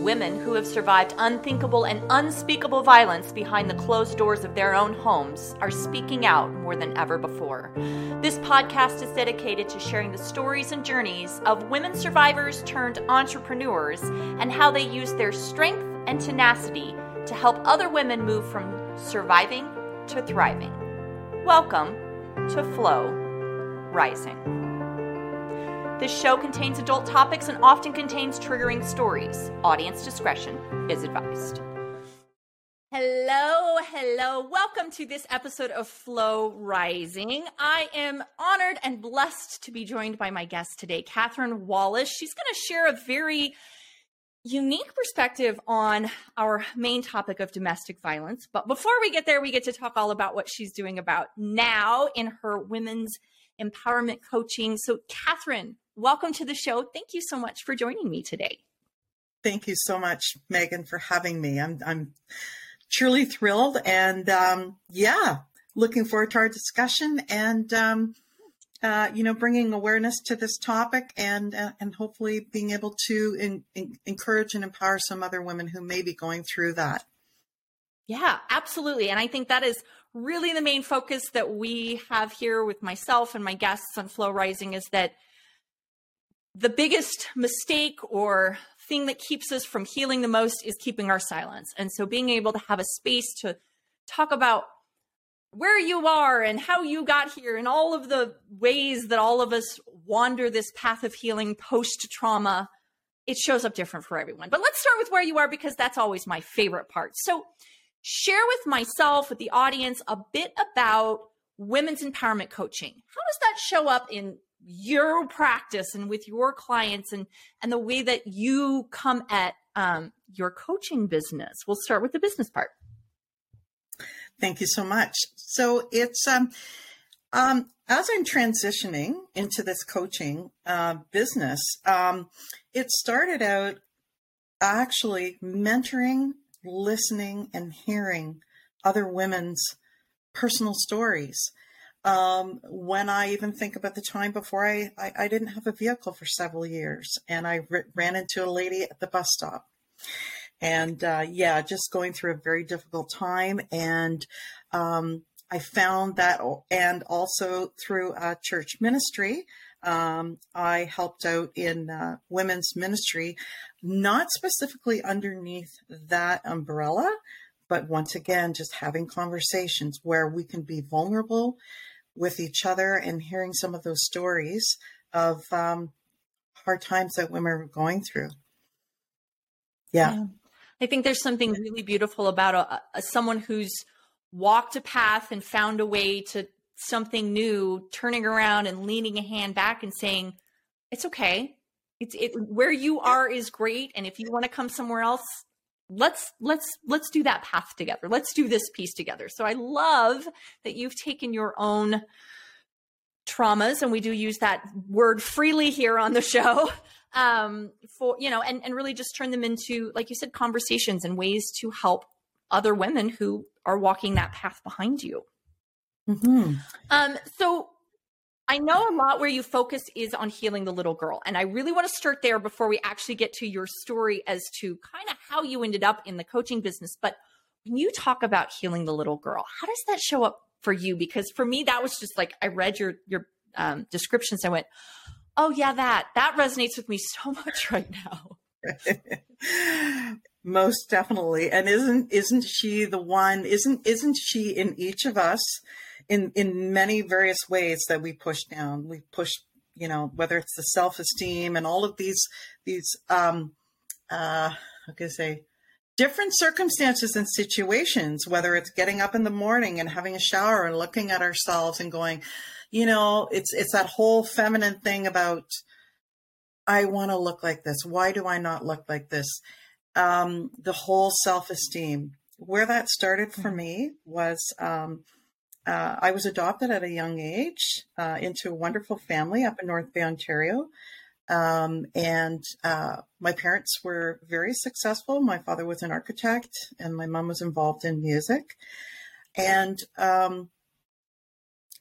women who have survived unthinkable and unspeakable violence behind the closed doors of their own homes are speaking out more than ever before. This podcast is dedicated to sharing the stories and journeys of women survivors turned entrepreneurs and how they use their strength and tenacity to help other women move from surviving to thriving. Welcome to Flow Rising. This show contains adult topics and often contains triggering stories. Audience discretion is advised. Hello, hello. Welcome to this episode of Flow Rising. I am honored and blessed to be joined by my guest today, Catherine Wallis. She's going to share a very unique perspective on our main topic of domestic violence. But before we get there, we get to talk all about what she's doing about now in her women's empowerment coaching. So, Catherine, welcome to the show. Thank you so much for joining me today. Thank you so much, Megan, for having me. I'm I'm truly thrilled, and um, yeah, looking forward to our discussion and um, uh, you know bringing awareness to this topic and uh, and hopefully being able to in, in, encourage and empower some other women who may be going through that. Yeah, absolutely, and I think that is really the main focus that we have here with myself and my guests on Flow Rising is that the biggest mistake or thing that keeps us from healing the most is keeping our silence. And so being able to have a space to talk about where you are and how you got here and all of the ways that all of us wander this path of healing post trauma, it shows up different for everyone. But let's start with where you are because that's always my favorite part. So share with myself, with the audience, a bit about women's empowerment coaching. How does that show up in your practice and with your clients and and the way that you come at um, your coaching business? We'll start with the business part. Thank you so much. So it's um um as i'm transitioning into this coaching uh, business um it started out actually mentoring listening and hearing other women's personal stories um, when I even think about the time before I, I, I didn't have a vehicle for several years and I r- ran into a lady at the bus stop. And uh, yeah, just going through a very difficult time. And um, I found that, and also through a church ministry, um, I helped out in uh, women's ministry, not specifically underneath that umbrella, but once again, just having conversations where we can be vulnerable with each other and hearing some of those stories of um, hard times that women are going through. Yeah. yeah. I think there's something really beautiful about a, a, someone who's walked a path and found a way to something new, turning around and leaning a hand back and saying, "It's okay. It's it where you are is great, and if you want to come somewhere else, let's let's let's do that path together. Let's do this piece together. So i love that you've taken your own traumas and we do use that word freely here on the show um, for you know and, and really just turn them into like you said conversations and ways to help other women who are walking that path behind you mm-hmm. um, so I know a lot where you focus is on healing the little girl. And I really want to start there before we actually get to your story as to kind of how you ended up in the coaching business. But when you talk about healing the little girl, how does that show up for you? Because for me, that was just like I read your your um, descriptions. I went, oh yeah, that that resonates with me so much right now. Most definitely. And isn't isn't she the one? Isn't isn't she in each of us? In in many various ways that we push down. We push, you know, whether it's the self esteem and all of these these um, uh, how can I say different circumstances and situations. Whether it's getting up in the morning and having a shower and looking at ourselves and going, you know, it's it's that whole feminine thing about I want to look like this. Why do I not look like this? Um, the whole self esteem. Where that started for mm-hmm. me was um, uh, I was adopted at a young age uh, into a wonderful family up in North Bay, Ontario. Um, and uh, my parents were very successful. My father was an architect, and my mom was involved in music. And um,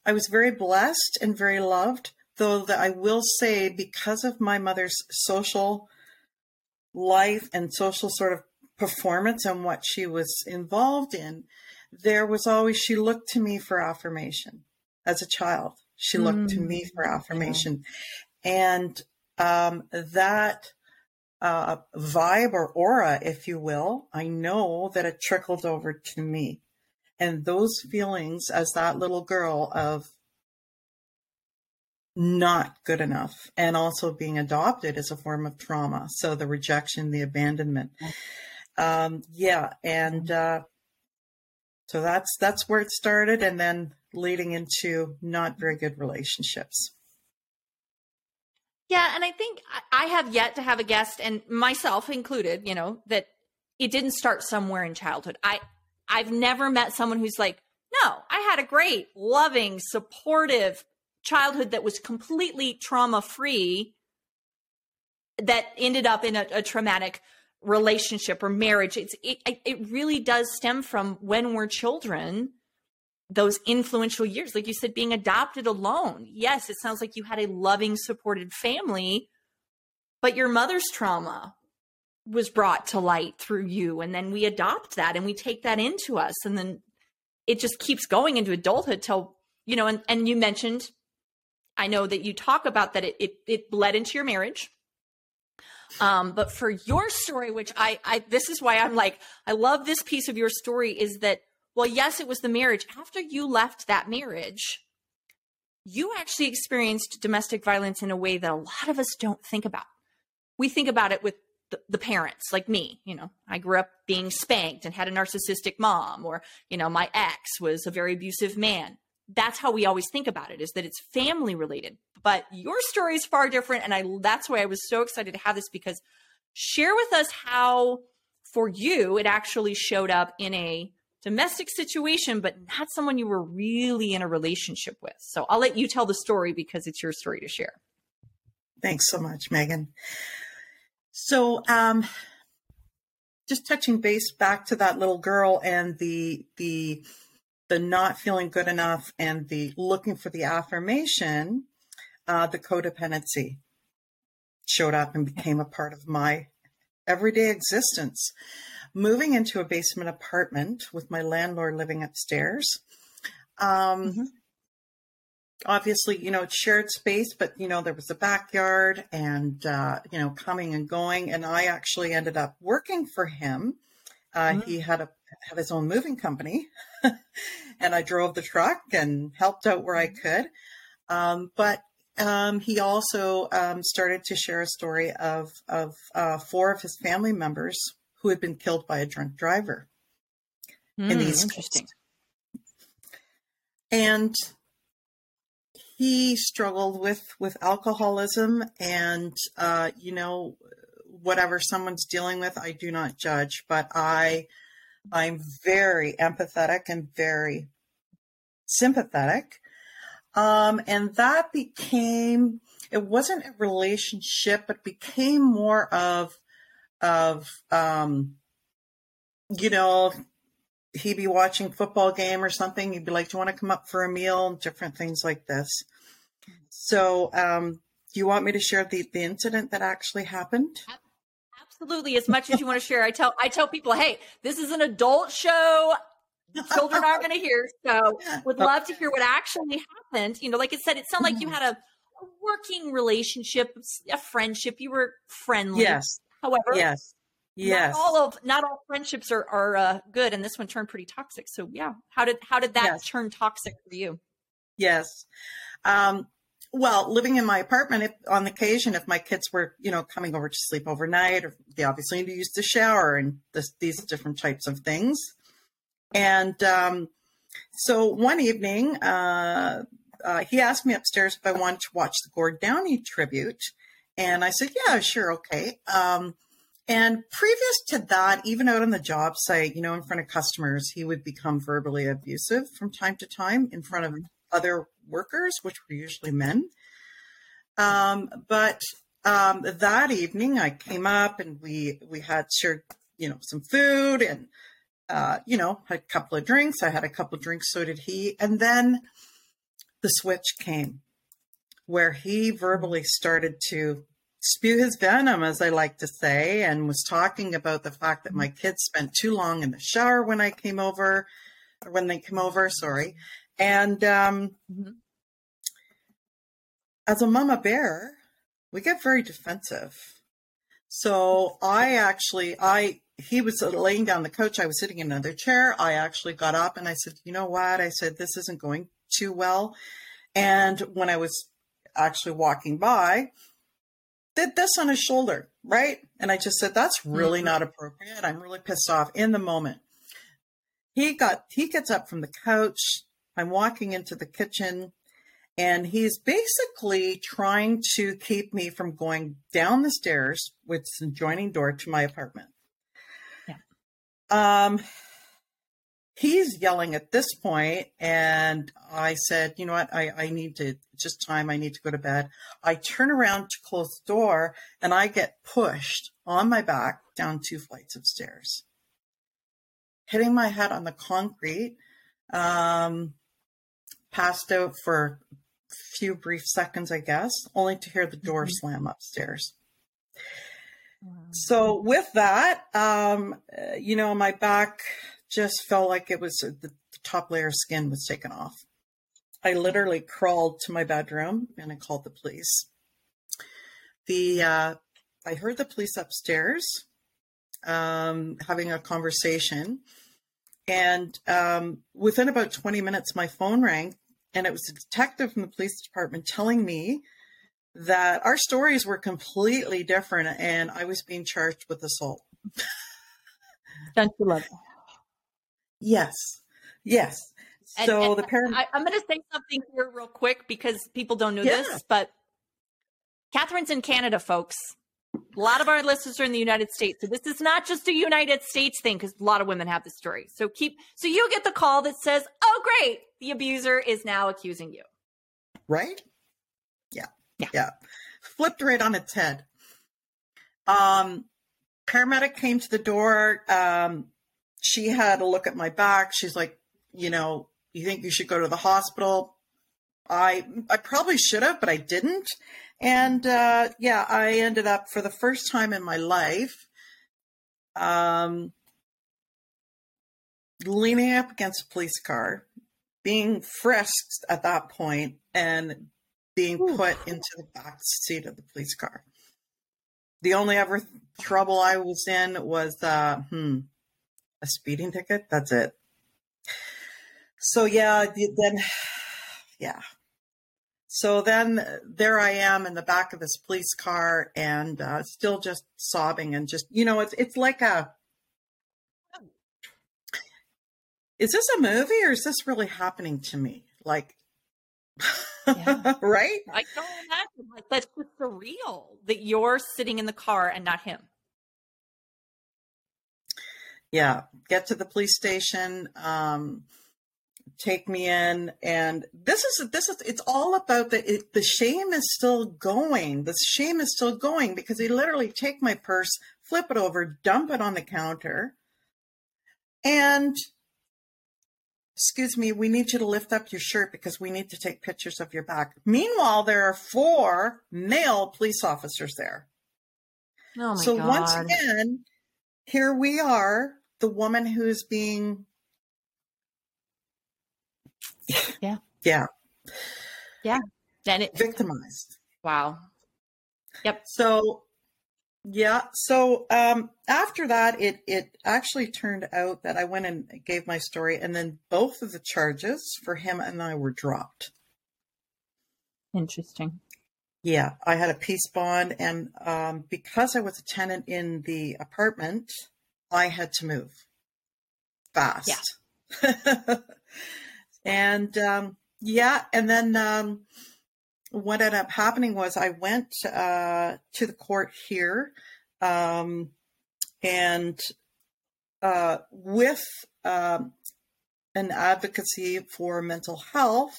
I was very blessed and very loved, though that I will say, because of my mother's social life and social sort of performance and what she was involved in, there was always, she looked to me for affirmation as a child. She looked mm. to me for affirmation. Yeah. And um, that uh, vibe or aura, if you will, I know that it trickled over to me. And those feelings as that little girl of not good enough and also being adopted is a form of trauma. So the rejection, the abandonment. Um, yeah. And, uh, so that's, that's where it started. And then leading into not very good relationships. Yeah, and I think I have yet to have a guest, and myself included, you know, that it didn't start somewhere in childhood. I I've never met someone who's like, no, I had a great, loving, supportive childhood that was completely trauma free that ended up in a, a traumatic relationship or marriage. It's it, it really does stem from when we're children those influential years, like you said, being adopted alone. Yes, it sounds like you had a loving, supported family, but your mother's trauma was brought to light through you. And then we adopt that and we take that into us. And then it just keeps going into adulthood till, you know, and, and you mentioned, I know that you talk about that it, it, it bled into your marriage. Um, but for your story, which I, I, this is why I'm like, I love this piece of your story is that well, yes, it was the marriage. After you left that marriage, you actually experienced domestic violence in a way that a lot of us don't think about. We think about it with the, the, parents, like me. You know, I grew up being spanked and had a narcissistic mom, or, you know, my ex was a very abusive man. That's how we always think about it is that it's family related. But your story is far different. And I that's why I was so excited to have this because share with us how for you it actually showed up in a domestic situation, but not someone you were really in a relationship with. So I'll let you tell the story because it's your story to share. Thanks so much, Megan. So, um, just touching base back to that little girl and the the the not feeling good enough and the looking for the affirmation, uh, the codependency showed up and became a part of my everyday existence moving into a basement apartment with my landlord living upstairs. Um, mm-hmm. Obviously, you know, it's shared space, but, you know, there was a backyard and, uh, you know, coming and going. And I actually ended up working for him. Uh, mm-hmm. He had a had his own moving company, and I drove the truck and helped out where I mm-hmm. could. Um, but um, he also um, started to share a story of of uh, four of his family members who had been killed by a drunk driver mm, in the hmm, East interesting. Coast. And he struggled with with alcoholism and uh, you know whatever someone's dealing with i do not judge but i i'm very empathetic and very sympathetic um, and that became it wasn't a relationship but became more of of um, you know he'd be watching football game or something he'd be like do you want to come up for a meal? different things like this. So um, do you want me to share the, the incident that actually happened? Absolutely. As much as you want to share i tell i tell people hey this is an adult show children aren't going to hear so would love to hear what actually happened you know like i said it sounded like you had a, a working relationship a friendship you were friendly yes However, yes, yes, not all of not all friendships are are uh, good, and this one turned pretty toxic. So yeah, how did how did that yes. turn toxic for you? Yes. Um, well, living in my apartment, if, on occasion, if my kids were, you know, coming over to sleep overnight, or they obviously need to use the shower and this, these different types of things. And um, so one evening, uh, uh, he asked me upstairs if I wanted to watch the Gord Downie tribute. And I said, yeah, sure, okay. Um, and previous to that, even out on the job site, you know, in front of customers, he would become verbally abusive from time to time in front of other workers, which were usually men. Um, but um, that evening, I came up and we we had shared, you know, some food and uh, you know, had a couple of drinks. I had a couple of drinks, so did he. And then the switch came, where he verbally started to spew his venom, as I like to say, and was talking about the fact that my kids spent too long in the shower when I came over, or when they came over, sorry. And um, mm-hmm. as a mama bear, we get very defensive. So I actually, I he was laying down the couch. I was sitting in another chair. I actually got up and I said, you know what? I said, this isn't going too well. And when I was actually walking by, did this on his shoulder, right? And I just said, that's really mm-hmm. not appropriate. I'm really pissed off in the moment. He got, he gets up from the couch. I'm walking into the kitchen and he's basically trying to keep me from going down the stairs, with the adjoining door to my apartment. Um, he's yelling at this point and i said you know what? I, I need to just time. I need to go to bed. I turn around to close the door and i get pushed on my back down two flights of stairs. Hitting my head on the concrete um, passed out for a few brief seconds i guess only to hear the door mm-hmm. slam upstairs so with that um, you know my back just felt like it was the, the top layer of skin was taken off. I literally crawled to my bedroom and I called the police. The uh, I heard the police upstairs um, having a conversation, and um, within about 20 minutes, my phone rang, and it was a detective from the police department telling me that our stories were completely different, and I was being charged with assault. Don't you love that? Yes. Yes. So and, and the parent. I, am going to say something here real quick because people don't know yeah. this, but Catherine's in Canada, folks. A lot of our listeners are in the United States. So this is not just a United States thing because a lot of women have this story. So keep, so you get the call that says, oh, great. The abuser is now accusing you. Right? Yeah. Yeah. Flipped right on its head. Um, paramedic came to the door. Um, she had a look at my back. She's like, you know, you think you should go to the hospital? I I probably should have, but I didn't. And uh, yeah, I ended up for the first time in my life, um, leaning up against a police car, being frisked at that point, and being Ooh. put into the back seat of the police car. The only ever trouble I was in was, uh, hmm, a speeding ticket. That's it. So yeah, then yeah. So then there I am in the back of this police car and uh, still just sobbing and just you know it's it's like a is this a movie or is this really happening to me? Like yeah. right? I don't imagine like that's just surreal that you're sitting in the car and not him yeah, get to the police station, um, take me in, and this is this is it's all about the it, the shame is still going. The shame is still going because they literally take my purse, flip it over, dump it on the counter, and excuse me, we need you to lift up your shirt because we need to take pictures of your back. Meanwhile, there are four male police officers there. Oh so God. once again, here we are the woman who's being yeah yeah yeah and it victimized wow yep so yeah so um after that it it actually turned out that i went and gave my story and then both of the charges for him and i were dropped interesting yeah i had a peace bond and um because i was a tenant in the apartment I had to move fast. Yeah. and um, yeah, and then um, what ended up happening was I went uh, to the court here um, and uh, with um, an advocacy for mental health.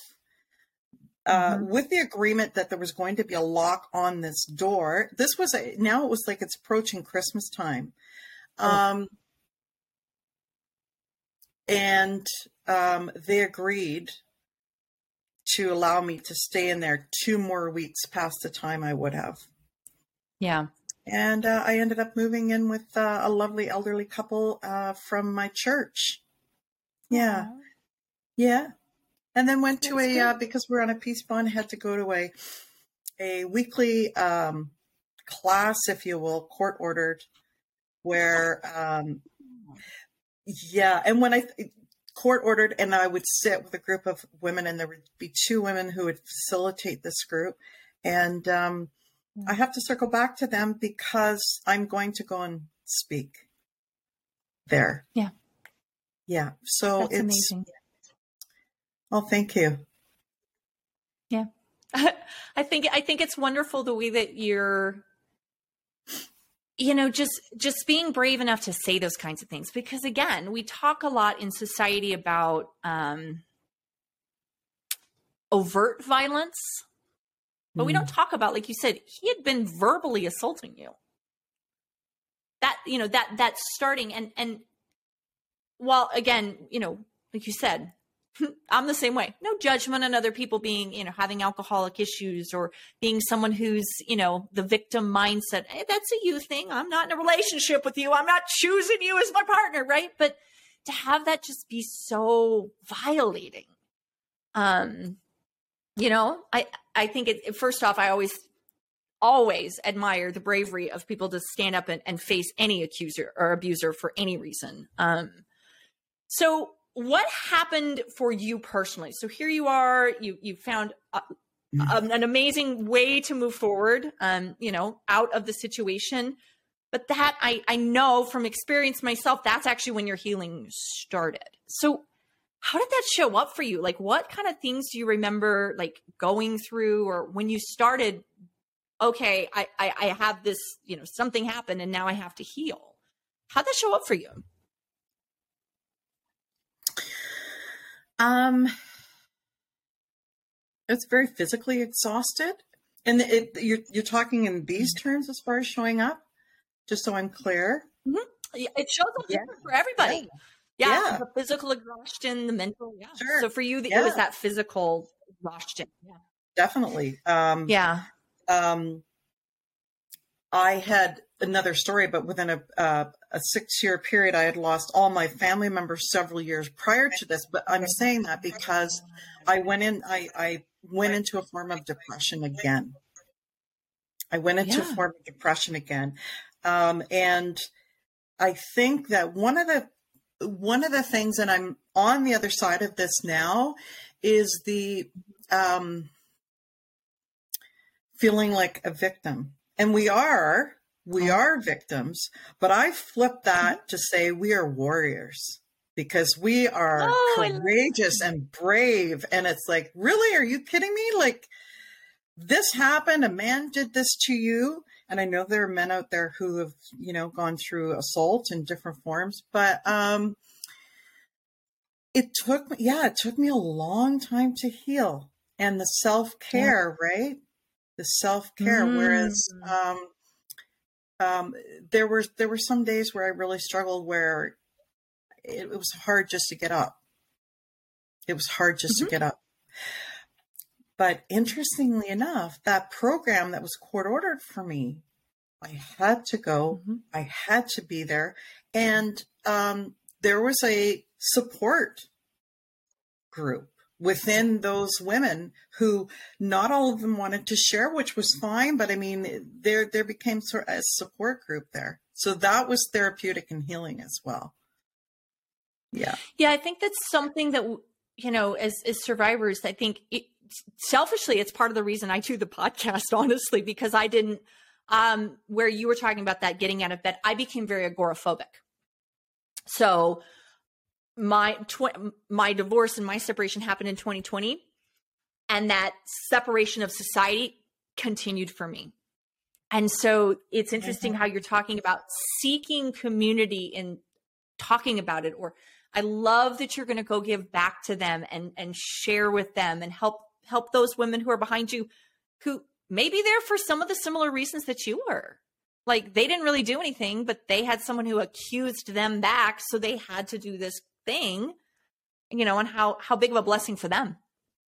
Uh, mm-hmm. with the agreement that there was going to be a lock on this door, this was a, now it was like it's approaching Christmas time. Oh. Um, and um, they agreed to allow me to stay in there two more weeks past the time I would have. Yeah. And uh, I ended up moving in with uh, a lovely elderly couple uh, from my church. Yeah. Yeah. And then went to That's a, uh, because we're on a peace bond, had to go to a, a weekly um, class, if you will, court ordered, where, um, yeah. And when I, court ordered, and I would sit with a group of women, and there would be two women who would facilitate this group. And um, I have to circle back to them because I'm going to go and speak there. Yeah. Yeah. So That's it's amazing. Oh, thank you. Yeah. I think I think it's wonderful the way that you're you know just just being brave enough to say those kinds of things because again, we talk a lot in society about um overt violence but we don't mm. talk about like you said he had been verbally assaulting you that you know that that's starting and and while again you know like you said i'm the same way. No judgment on other people being you know having alcoholic issues or being someone who's you know the victim mindset. Hey, that's a you thing. I'm not in a relationship with you. I'm not choosing you as my partner right? But to have that just be so violating um you know i i think it first off i always always admire the bravery of people to stand up and, and face any accuser or abuser for any reason. Um so what happened for you personally? So here you are you you found a, mm. an amazing way to move forward um you know out of the situation. But that i i know from experience myself that's actually when your healing started. So how did that show up for you? Like what kind of things do you remember like going through or when you started okay i i, I have this you know something happened and now i have to heal. How'd that show up for you um it's very physically exhausted and it, you're you're talking in these mm-hmm. terms as far as showing up just so i'm clear mm-hmm. it shows up yeah. for everybody yeah yeah, yeah. the physical exhaustion, the mental. Yeah. Sure. So for you, yeah. it was that physical exhaustion. Yeah. Definitely. Um, yeah. Um, I had another story, but within a, uh, a six year period, I had lost all my family members several years prior to this. But I'm saying that because I went in, I, I went into a form of depression again. I went into yeah. a form of depression again. Um, and I think that one of the one of the things, and I'm on the other side of this now, is the um, feeling like a victim. And we are, we oh. are victims, but I flip that to say we are warriors because we are oh, courageous and brave. And it's like, really? Are you kidding me? Like, this happened, a man did this to you. And I know there are men out there who have, you know, gone through assault in different forms, but um, it took me, yeah, it took me a long time to heal. And the self care, yeah. right? The self care. Mm. Whereas um, um, there were there were some days where I really struggled, where it, it was hard just to get up. It was hard just mm-hmm. to get up. But interestingly enough, that program that was court ordered for me, I had to go. Mm-hmm. I had to be there. And um, there was a support group within those women who not all of them wanted to share, which was fine. But I mean, there, there became sort of a support group there. So that was therapeutic and healing as well. Yeah. Yeah. I think that's something that, you know, as, as survivors, I think it, selfishly, it's part of the reason I do the podcast, honestly, because I didn't, um, where you were talking about that getting out of bed, I became very agoraphobic. So my tw- my divorce and my separation happened in 2020 and that separation of society continued for me. And so it's interesting mm-hmm. how you're talking about seeking community and talking about it or I love that you're going to go give back to them and and share with them and help help those women who are behind you who may be there for some of the similar reasons that you were. Like they didn't really do anything, but they had someone who accused them back, so they had to do this thing. You know, and how how big of a blessing for them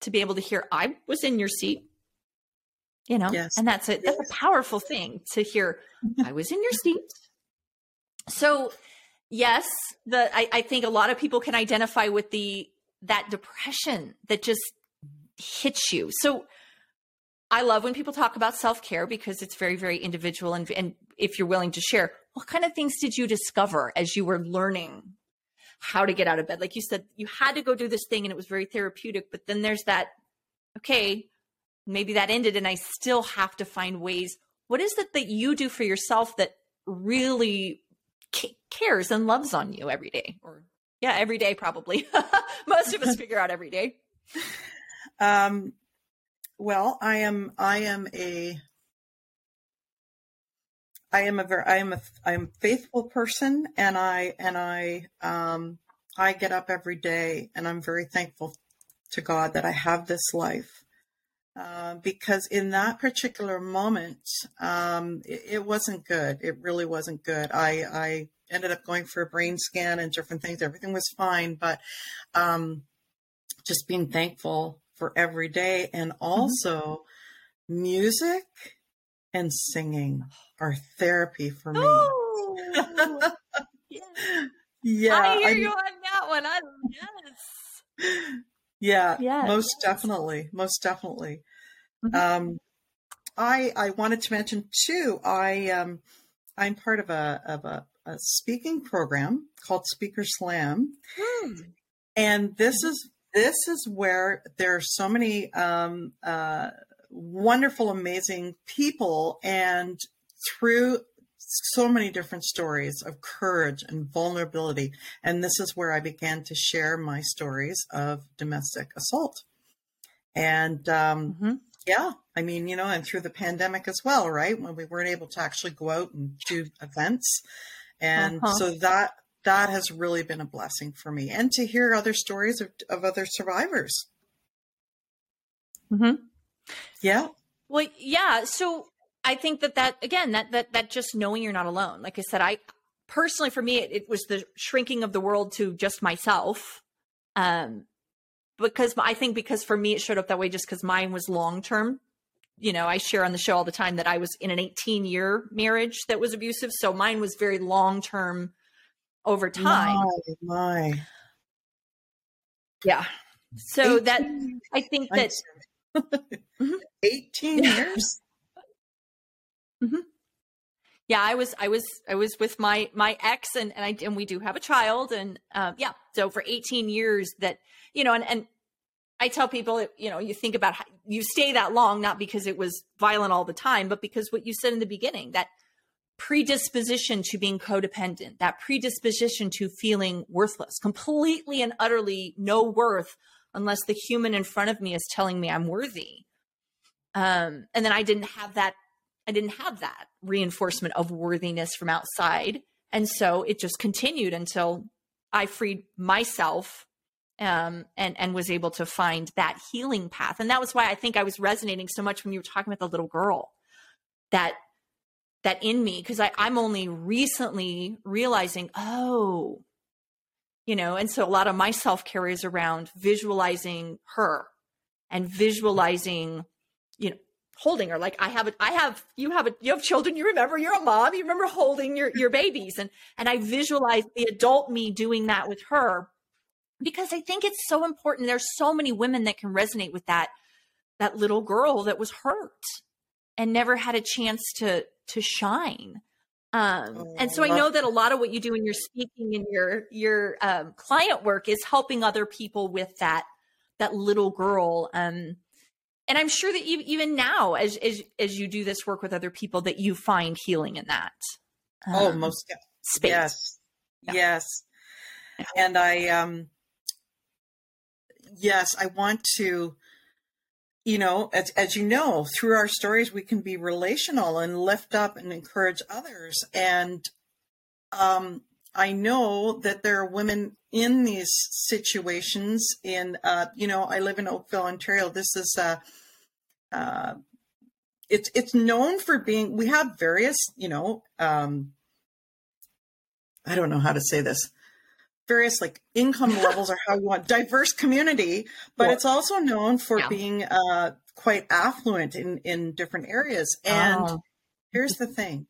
to be able to hear I was in your seat. You know, Yes. and that's a that's a powerful thing to hear. I was in your seat. So, yes, the I, I think a lot of people can identify with the that depression that just hits you. So, I love when people talk about self care because it's very, very individual. And, and if you're willing to share, what kind of things did you discover as you were learning how to get out of bed? Like you said, you had to go do this thing and it was very therapeutic, but then there's that, okay, maybe that ended and I still have to find ways. What is it that you do for yourself that really ca- cares and loves on you every day? Or, yeah, every day, probably. Most of us figure out every day. Um, well, I am. I am a. I am a very. I am a. I am a faithful person, and I and I. Um, I get up every day, and I'm very thankful to God that I have this life. Uh, because in that particular moment, um, it, it wasn't good. It really wasn't good. I, I ended up going for a brain scan and different things. Everything was fine, but um, just being thankful for every day and also music and singing are therapy for me. Oh, yeah. yeah, I hear I- you on that one. I yes. yeah, Yes. most definitely, most definitely. Mhm. Um, I I wanted to mention too. I um, I'm part of a of a, a speaking program called Speaker Slam, Hmm. and this is this is where there are so many um, uh, wonderful, amazing people, and through so many different stories of courage and vulnerability, and this is where I began to share my stories of domestic assault, and um, Mhm. yeah, I mean, you know, and through the pandemic as well, right? When we weren't able to actually go out and do events. And Uh-huh. so that that has really been a blessing for me. And to hear other stories of, of other survivors. Mhm. Yeah. Well, yeah. So I think that that again, that that that just knowing you're not alone. Like I said, I personally, for me, it, it was the shrinking of the world to just myself. Um, because I think because for me it showed up that way just because mine was long term. You know, I share on the show all the time that I was in an 18 year marriage that was abusive, so mine was very long term over time. My, my. Yeah. So that I think that. Mhm. 18 Yeah. Years. yeah i was i was i was with my my ex and and i and we do have a child and um yeah so for 18 years that you know and and i tell people you know you think about how you stay that long not because it was violent all the time but because what you said in the beginning that predisposition to being codependent that predisposition to feeling worthless completely and utterly no worth unless the human in front of me is telling me i'm worthy um and then i didn't have that I didn't have that reinforcement of worthiness from outside. And so it just continued until I freed myself um, and, and was able to find that healing path. And that was why I think I was resonating so much when you were talking about the little girl that that in me, because I'm only recently realizing, oh, you know, and so a lot of my self-care is around visualizing her and visualizing, you know, holding her. Like i have a i have you have a you have children. You remember you're a mom. You remember holding your your babies. And and i visualize the adult me doing that with her because i think it's so important. There's so many women that can resonate with that that little girl that was hurt and never had a chance to to shine. Um and so i know that a lot of what you do in your speaking and your your um, client work is helping other people with that that little girl. Um and I'm sure that even now, as, as as you do this work with other people, that you find healing in that. Oh, um, most de- space. Yes. Yeah. Yes. And I um yes, I want to you know, as as you know, through our stories we can be relational and lift up and encourage others and um I know that there are women in these situations in uh you know, I live in Oakville, Ontario. This is uh uh it's it's known for being we have various, you know, um I don't know how to say this. various like income levels or how you want diverse community, but Sure. it's also known for Yeah. being uh, quite affluent in in different areas. And Oh. here's the thing.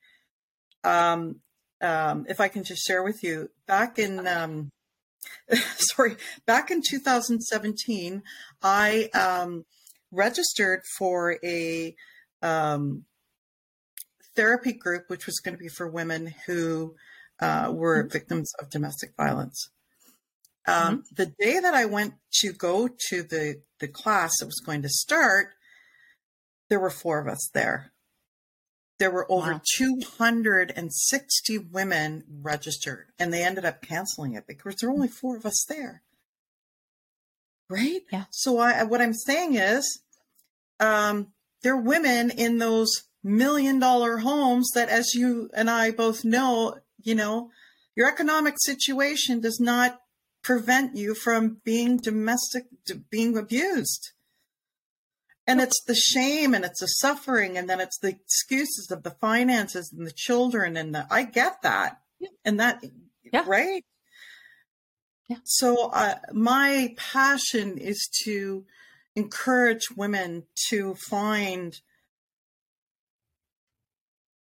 Um, um, if I can just share with you, back in um, sorry, back in 2017, I um, registered for a um, therapy group, which was going to be for women who uh, were victims of domestic violence. Um, The day that I went to go to the the class that was going to start, there were four of us there. There were over Wow. 260 women registered, and they ended up canceling it because there were only four of us there. Right? Yeah. So I, what I'm saying is, um, there are women in those million dollar homes that, as you and I both know, you know, your economic situation does not prevent you from being domestic, being abused. And it's the shame and it's the suffering and then it's the excuses of the finances and the children and the, I get that. Yeah. And that, Yeah. right? Yeah. So uh, my passion is to encourage women to find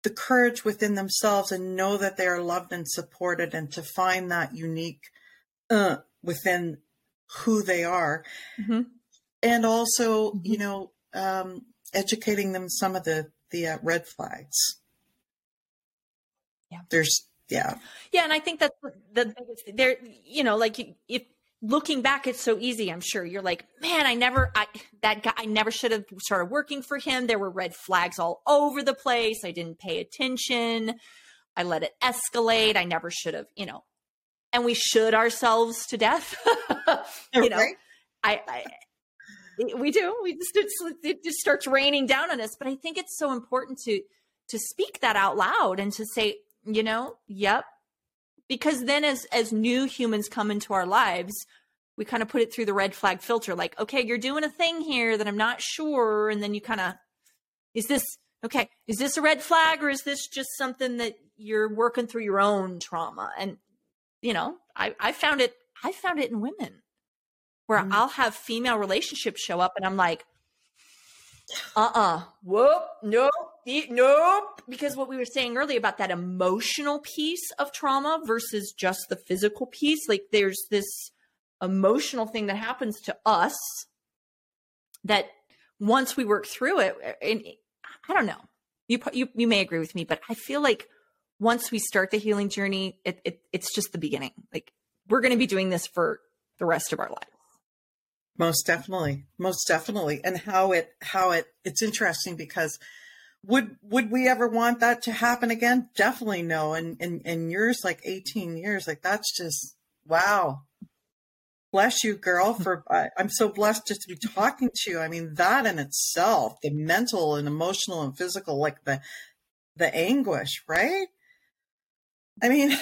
the courage within themselves and know that they are loved and supported and to find that unique uh, within who they are Mhm. And also Mhm. you know um, educating them some of the the uh, red flags Yeah. there's yeah Yeah, and I think that's the the biggest. There, you know, like if looking back, it's so easy. I'm sure you're like, man, I never, I that guy, I never should have started working for him. There were red flags all over the place. I didn't pay attention. I let it escalate. I never should have, you know. And we should ourselves to death. you know, Right? I, I we do. We just it just starts raining down on us. But I think it's so important to to speak that out loud and to say, you know, yep. Because then as as new humans come into our lives, we kind of put it through the red flag filter, like, okay, you're doing a thing here that I'm not sure, and then you kind of is this okay, is this a red flag or is this just something that you're working through your own trauma? And you know, I, I found it I found it in women where Mhm. I'll have female relationships show up and I'm like, uh-uh, whoop, nope, nope. Because what we were saying earlier about that emotional piece of trauma versus just the physical piece, like there's this emotional thing that happens to us that once we work through it, eh, eh, and eh, I don't know, you you you may agree with me, but I feel like once we start the healing journey, it, it it's just the beginning. Like we're going to be doing this for the rest of our lives. Most definitely. Most definitely. And how it how it it's interesting because would would we ever want that to happen again? Definitely no. And and and yours like 18 years like that's just wow. Bless you girl for I, i'm so blessed just to be talking to you. I mean that in itself the mental and emotional and physical like the the anguish right? I mean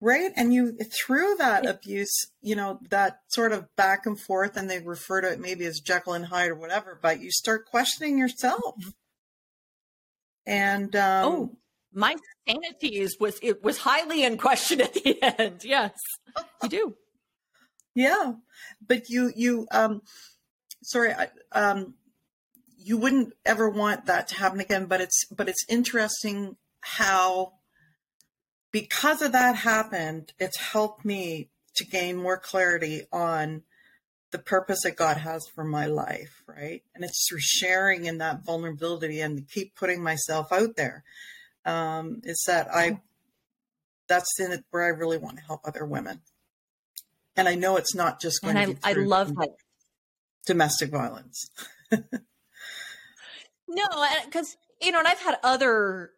right and you through that abuse you know that sort of back and forth and they refer to it maybe as jekyll and hyde or whatever but you start questioning yourself and um oh, my sanity is was it was highly in question at the end. Yes, you do. yeah but you you um sorry I, um you wouldn't ever want that to happen again but it's but it's interesting how because of that happened it's helped me to gain more clarity on the purpose that God has for my life, right? And it's through sharing in that vulnerability and to keep putting myself out there. Um, is that I that's in it where I really want to help other women. And I know it's not just going And to I be I love that. domestic violence. No, because you know, and I've had other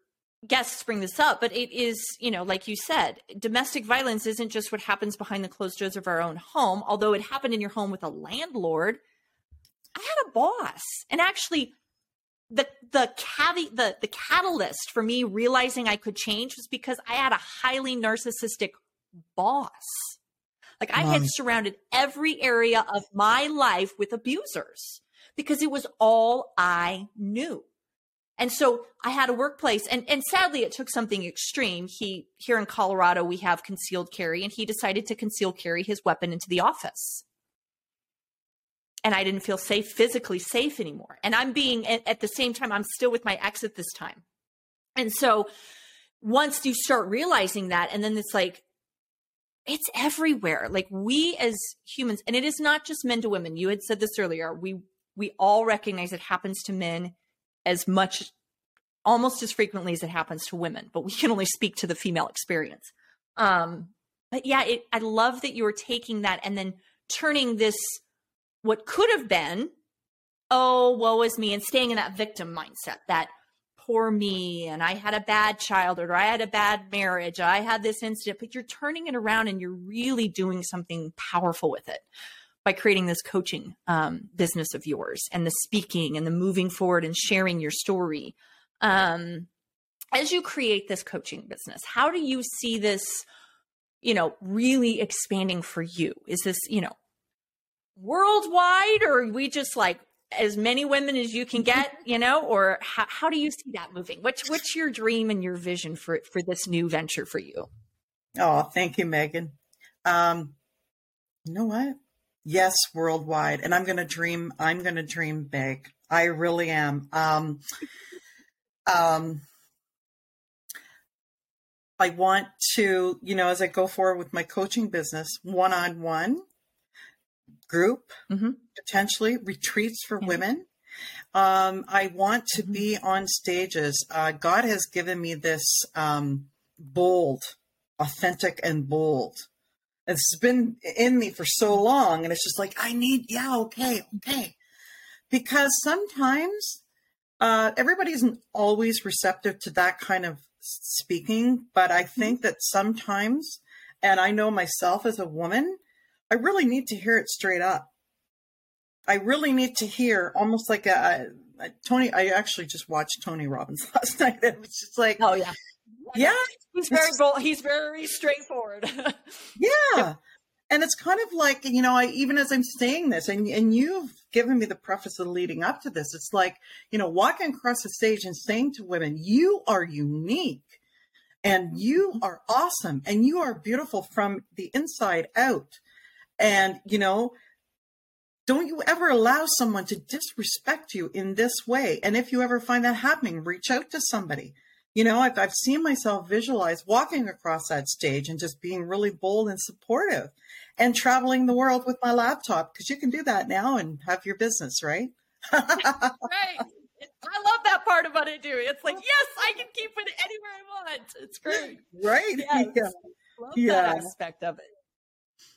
guests bring this up, but it is, you know, like you said, domestic violence isn't just what happens behind the closed doors of our own home, although it happened in your home with a landlord. I had a boss, and actually, the the cavi- the the catalyst for me realizing I could change was because I had a highly narcissistic boss. Like I had surrounded every area of my life with abusers because it was all I knew. And so I had a workplace and, and sadly it took something extreme. He here in Colorado, we have concealed carry and he decided to conceal carry his weapon into the office. And I didn't feel safe, physically safe anymore. And I'm being at, at the same time, I'm still with my ex at this time. And so once you start realizing that, and then it's like, it's everywhere. Like we as humans, and it is not just men to women. You had said this earlier. We we all recognize it happens to men as much almost as frequently as it happens to women, but we can only speak to the female experience. Um, but yeah, it, I love that you were taking that and then turning this, what could have been, oh, woe is me, and staying in that victim mindset that poor me, and I had a bad childhood, or I had a bad marriage, I had this incident, but you're turning it around and you're really doing something powerful with it by creating this coaching um, business of yours and the speaking and the moving forward and sharing your story. Um, as you create this coaching business, how do you see this, you know, really expanding for you? Is this, you know, worldwide or are we just like as many women as you can get, you know, or how, how do you see that moving? What's, what's your dream and your vision for, for this new venture for you? Oh, thank you, Megan. Um, you know what? Yes, worldwide. And I'm going to dream, I'm going to dream big. I really am. Um, um, I want to, you know, as I go forward with my coaching business, one on one, group, mm-hmm. potentially retreats for yeah. women. Um, I want to mm-hmm. be on stages. Uh, God has given me this um, bold, authentic, and bold it's been in me for so long. And it's just like, I need, yeah, okay, okay. Because sometimes uh, everybody isn't always receptive to that kind of speaking. But I mm-hmm. think that sometimes, and I know myself as a woman, I really need to hear it straight up. I really need to hear almost like a, a Tony. I actually just watched Tony Robbins last night. It was just like, oh yeah, yeah, he's very bold. He's very straightforward. yeah. And it's kind of like, you know, I even as I'm saying this, and and you've given me the preface of leading up to this, it's like, you know, walking across the stage and saying to women, you are unique and you mm-hmm. are awesome and you are beautiful from the inside out. And, you know, don't you ever allow someone to disrespect you in this way. And if you ever find that happening, reach out to somebody. You know, I've, I've seen myself visualize walking across that stage and just being really bold and supportive and traveling the world with my laptop because you can do that now and have your business, right? right. I love that part about it too. It's like, yes, I can keep it anywhere I want. It's great. Right. Yes. Yeah. Love yeah. that aspect of it.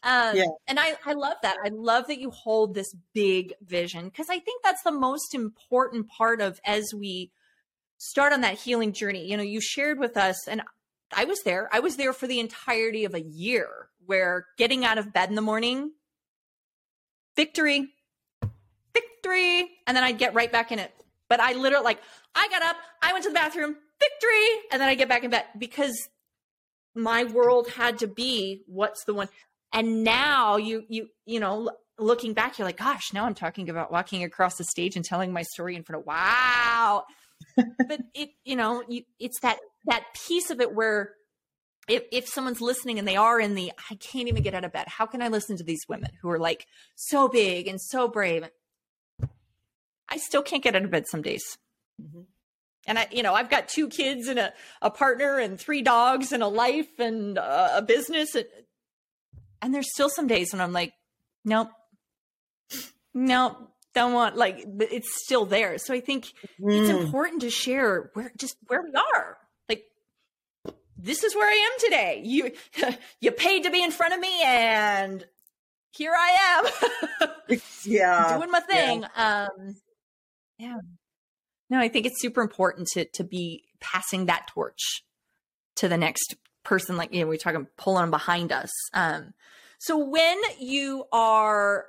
Um, yeah. And I, I love that. I love that you hold this big vision because I think that's the most important part of as we start on that healing journey. You know, you shared with us, and I was there. I was there for the entirety of a year where getting out of bed in the morning, victory, victory, and then I'd get right back in it. But I literally, like, I got up, I went to the bathroom, victory, and then I get back in bed because my world had to be what's the one. And now you, you, you know, looking back, you're like, gosh, now I'm talking about walking across the stage and telling my story in front of, wow but it, you know, you, it's that that piece of it where if, if someone's listening and they are in the I can't even get out of bed, how can I listen to these women who are like so big and so brave? I still can't get out of bed some days. Mm-hmm. And I, you know, I've got two kids and a, a partner and three dogs and a life and a, a business. And, and there's still some days when I'm like, nope, nope, don't want like it's still there. So I think mm. it's important to share where just where we are. Like this is where I am today. You you paid to be in front of me and here I am. yeah. Doing my thing. Yeah. Um yeah. No, I think it's super important to to be passing that torch to the next person like you know we're talking pulling behind us. Um so when you are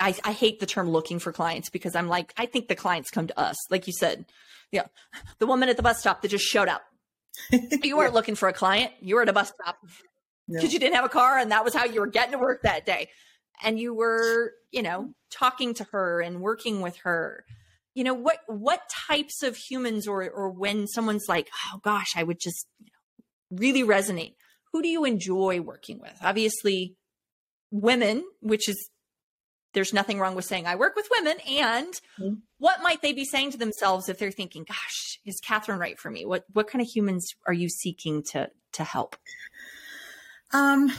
I, I hate the term looking for clients because I'm like, I think the clients come to us. Like you said, yeah, the woman at the bus stop that just showed up. you weren't yeah. looking for a client. You were at a bus stop because you didn't have a car and that was how you were getting to work that day. And you were, you know, talking to her and working with her. you know what what types of humans or or when someone's like oh gosh i would just you know, really resonate who do you enjoy working with obviously women which is there's nothing wrong with saying i work with women and mm-hmm. what might they be saying to themselves if they're thinking gosh is catherine right for me what what kind of humans are you seeking to to help um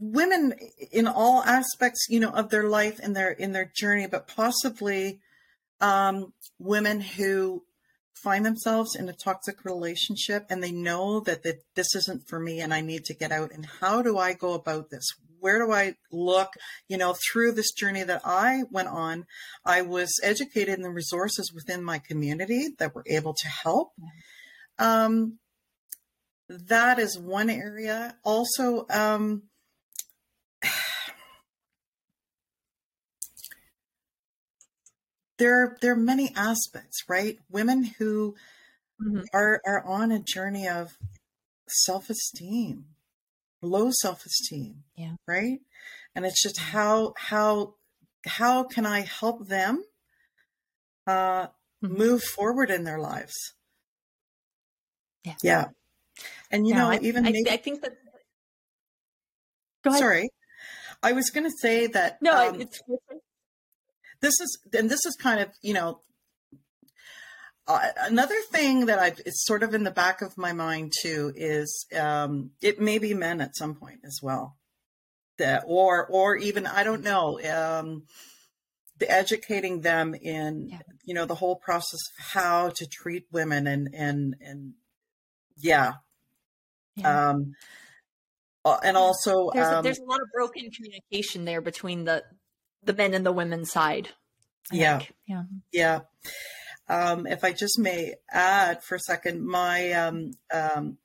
women in all aspects, you know, of their life and their in their journey, but possibly um, women who find themselves in a toxic relationship and they know that, that this isn't for me and I need to get out. And how do I go about this? Where do I look? You know, through this journey that I went on, I was educated in the resources within my community that were able to help. Um, that is one area. Also, um, there there are many aspects, right? Women who mm-hmm. are are on a journey of self esteem, low self esteem, yeah, right. And it's just how how how can I help them uh, mm-hmm. move forward in their lives? Yeah, yeah. And you know, I, even I, maybe, I think that. Sorry, I was going to say that. No, um, it's this is and this is kind of you know uh, another thing that I've it's sort of in the back of my mind too is um, it may be men at some point as well that or or even I don't know um, the educating them in yeah. you know the whole process of how to treat women and and and yeah, yeah. um uh, and also there's, um, a, there's a lot of broken communication there between the the men and the women's side. I yeah. Think. Yeah. Yeah. Um, if I just may add for a second, my um, um,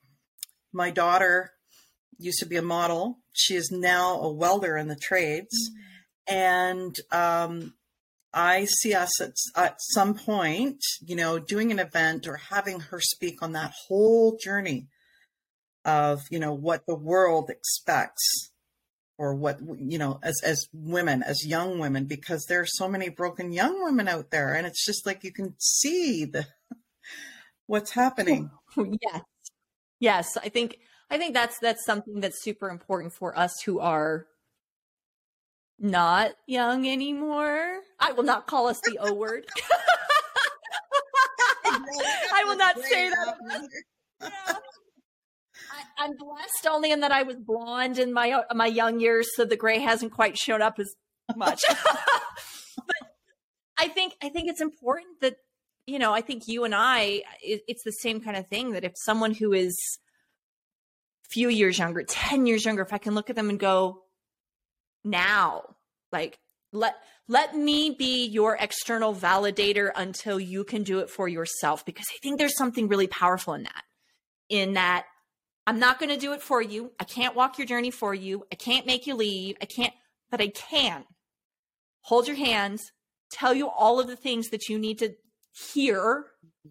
my daughter used to be a model. She is now a welder in the trades, and um, I see us at, at some point, you know, doing an event or having her speak on that whole journey of you know what the world expects or what you know as as women as young women because there are so many broken young women out there and it's just like you can see the what's happening. Yes. Yes i think i think that's that's something that's super important for us who are not young anymore. I will not call us the o word. I will not say that yeah. I, am blessed only in that I was blonde in my uh, my young years, so the gray hasn't quite shown up as much. but I think I think it's important that you know I think you and I it, it's the same kind of thing that if someone who is few years younger, ten years younger, if I can look at them and go, now, like let let me be your external validator until you can do it for yourself because i think there's something really powerful in that in that I'm not going to do it for you. I can't walk your journey for you. I can't make you leave. I can't, but I can hold your hands, tell you all of the things that you need to hear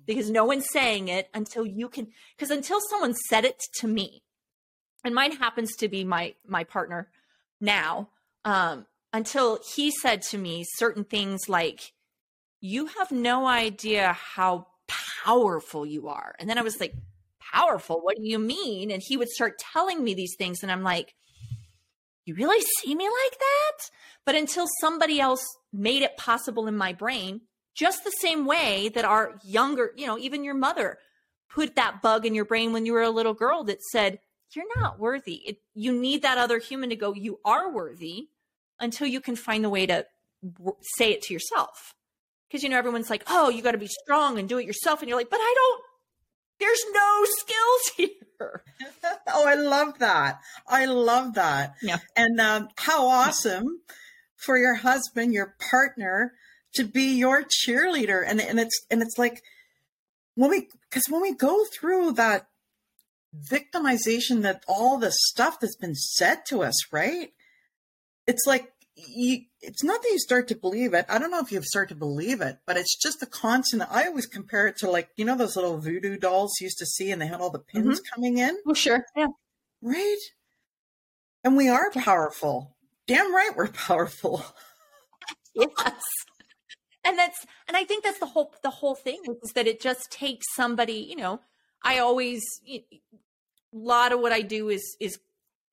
because no one's saying it until you can, because until someone said it to me, and mine happens to be my my partner now, um, until he said to me certain things like, "You have no idea how powerful you are," and then I was like powerful. What do you mean? And he would start telling me these things. And I'm like, you really see me like that? But until somebody else made it possible in my brain, just the same way that our younger, you know, even your mother put that bug in your brain when you were a little girl that said, you're not worthy. It, you need that other human to go, you are worthy until you can find the way to say it to yourself. Because, you know, everyone's like, oh, you got to be strong and do it yourself. And you're like, but I don't there's no skills here. oh, I love that. I love that. Yeah. And um, how awesome for your husband, your partner, to be your cheerleader. And and it's and it's like when we because when we go through that victimization that all the stuff that's been said to us, right? It's like you, it's not that you start to believe it. I don't know if you start to believe it, but it's just a constant. I always compare it to like, you know, those little voodoo dolls you used to see and they had all the pins mm-hmm. coming in. Well, sure. Yeah. Right. And we are powerful. Damn right we're powerful. yes. and that's and i think that's the whole the whole thing is that it just takes somebody you know i always a lot of what i do is is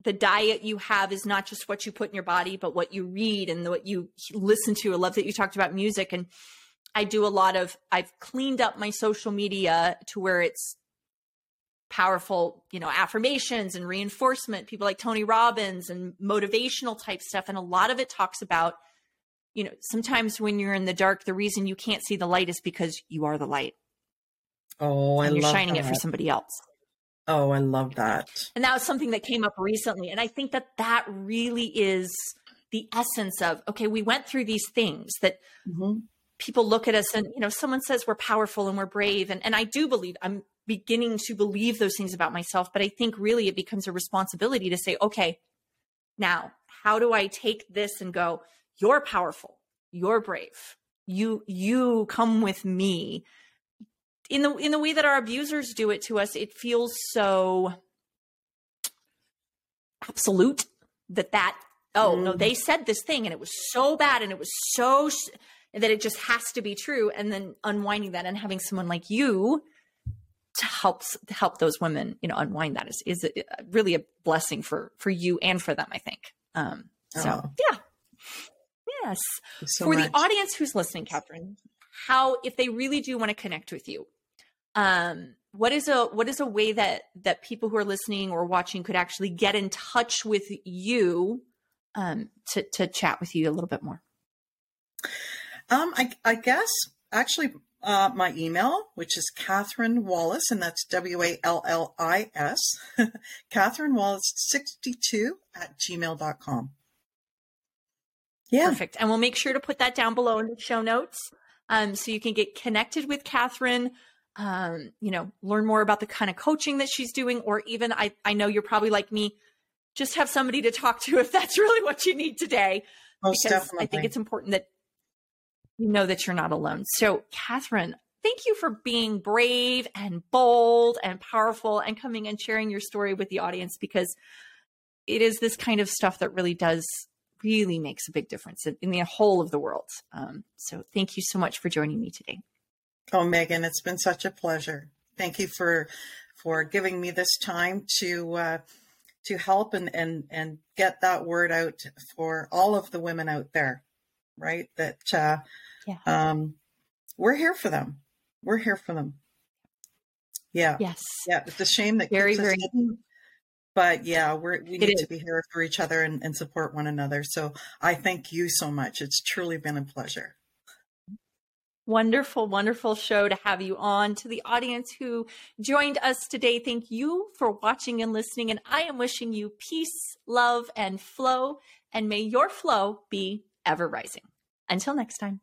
the diet you have is not just what you put in your body but what you read and what you listen to i love that you talked about music and i do a lot of i've cleaned up my social media to where it's powerful you know affirmations and reinforcement people like tony robbins and motivational type stuff and a lot of it talks about you know, sometimes when you're in the dark, the reason you can't see the light is because you are the light. Oh, I and you're love shining that. it for somebody else. Oh, I love that. And that was something that came up recently. And I think that that really is the essence of okay, we went through these things that mm-hmm. people look at us and, you know, someone says we're powerful and we're brave. And, and I do believe, I'm beginning to believe those things about myself. But I think really it becomes a responsibility to say, okay, now, how do I take this and go, you're powerful you're brave you you come with me in the in the way that our abusers do it to us it feels so absolute that that oh mm. no they said this thing and it was so bad and it was so sh- that it just has to be true and then unwinding that and having someone like you to help to help those women you know unwind that is is really a blessing for for you and for them i think um so oh. yeah Yes. So For much. the audience who's listening, Catherine, how if they really do want to connect with you, um, what is a what is a way that that people who are listening or watching could actually get in touch with you um, to to chat with you a little bit more? Um, I, I guess actually uh, my email, which is Catherine Wallis, and that's W A L L I S, Catherine Wallis 62 at gmail.com. Yeah. Perfect. And we'll make sure to put that down below in the show notes. Um, so you can get connected with Catherine, um, you know, learn more about the kind of coaching that she's doing, or even I, I know you're probably like me, just have somebody to talk to if that's really what you need today. Most because definitely. I think it's important that you know that you're not alone. So, Catherine, thank you for being brave and bold and powerful and coming and sharing your story with the audience because it is this kind of stuff that really does really makes a big difference in, in the whole of the world. Um, so thank you so much for joining me today. Oh, Megan, it's been such a pleasure. Thank you for for giving me this time to uh, to help and and and get that word out for all of the women out there, right? That uh, yeah. um, we're here for them. We're here for them. Yeah. Yes. Yeah. It's a shame that very very hidden, but yeah, we're, we need to be here for each other and, and support one another. So I thank you so much. It's truly been a pleasure. Wonderful, wonderful show to have you on. To the audience who joined us today, thank you for watching and listening. And I am wishing you peace, love, and flow. And may your flow be ever rising. Until next time.